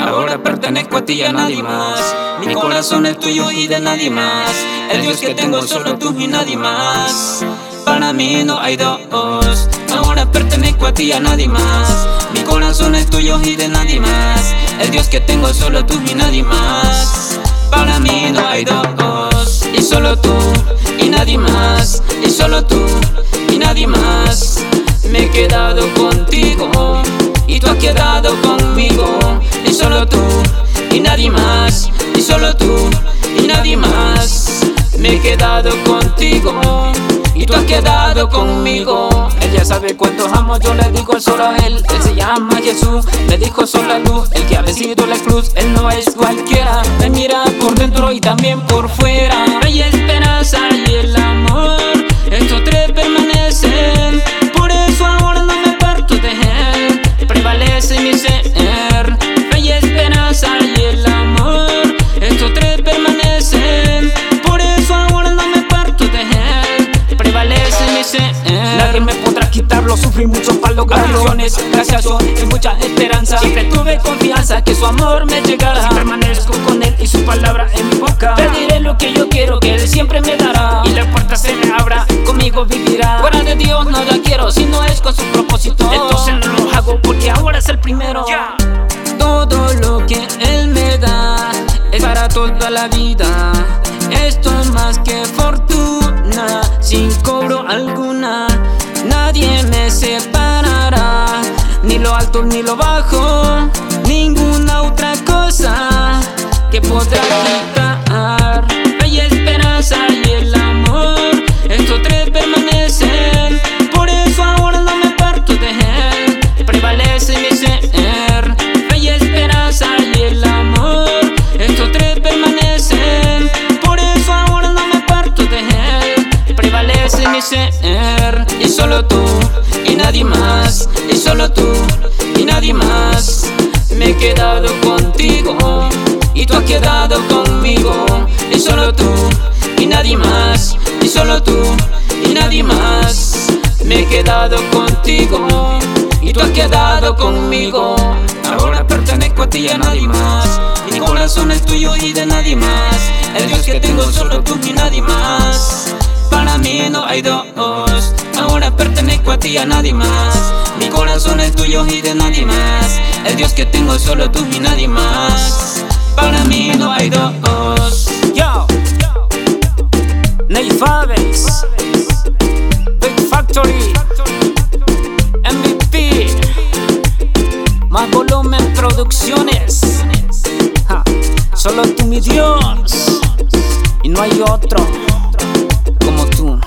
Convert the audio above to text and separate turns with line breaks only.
Ahora pertenezco a ti y a nadie más. Mi corazón es tuyo y de nadie más. El Dios que tengo solo tú y nadie más. Para mí no hay dos. Ahora pertenezco a ti y a nadie más. Mi corazón es tuyo y de nadie más. El Dios que tengo solo tú y nadie más. Para mí no hay dos. Y solo tú y nadie más. Y solo tú quedado contigo y tú has quedado conmigo. Ella sabe cuánto amo, yo le digo solo a él. Él se llama Jesús, le dijo solo la luz. El que ha vencido la cruz, él no es cualquiera. Me mira por dentro y también por fuera. Hay esperanza y el amor, estos tres permanecen.
Sufrí mucho para lograrlo
Acciones, gracias y mucha esperanza.
Siempre tuve confianza que su amor me llegara Si permanezco con él y su palabra en mi boca
Pediré lo que yo quiero, que él siempre me dará.
Y la puerta se me abra, conmigo vivirá
Fuera de Dios nada quiero, si no es con su propósito.
Entonces no lo hago porque ahora es el primero
Todo lo que Él me da es para toda la vida. Esto es más que ni lo alto ni lo bajo, ninguna otra cosa que podrá quitar. Hay esperanza y el amor, estos tres permanecen. Por eso ahora no me parto de él, prevalece mi ser. Hay esperanza y el amor, estos tres permanecen. Por eso ahora no me parto de él, prevalece mi ser. Y solo tú y nadie más, y solo tú y nadie más. Me he quedado contigo y tú has quedado conmigo. Y solo tú y nadie más, y solo tú y nadie más. Me he quedado contigo y tú has quedado conmigo. Ahora pertenezco a ti a nadie más. Mi corazón es tuyo y de nadie más. El Dios que tengo solo tú y nadie más. Para mí no hay dos. Ahora pertenezco a ti a nadie más. Mi corazón es tuyo y de nadie más. El Dios que tengo solo tú y nadie más. Para mí no hay dos.
Yo. Ney Faves Big Factory. MVP Más volumen producciones. Solo tú mi Dios. Y no hay otro. Como tú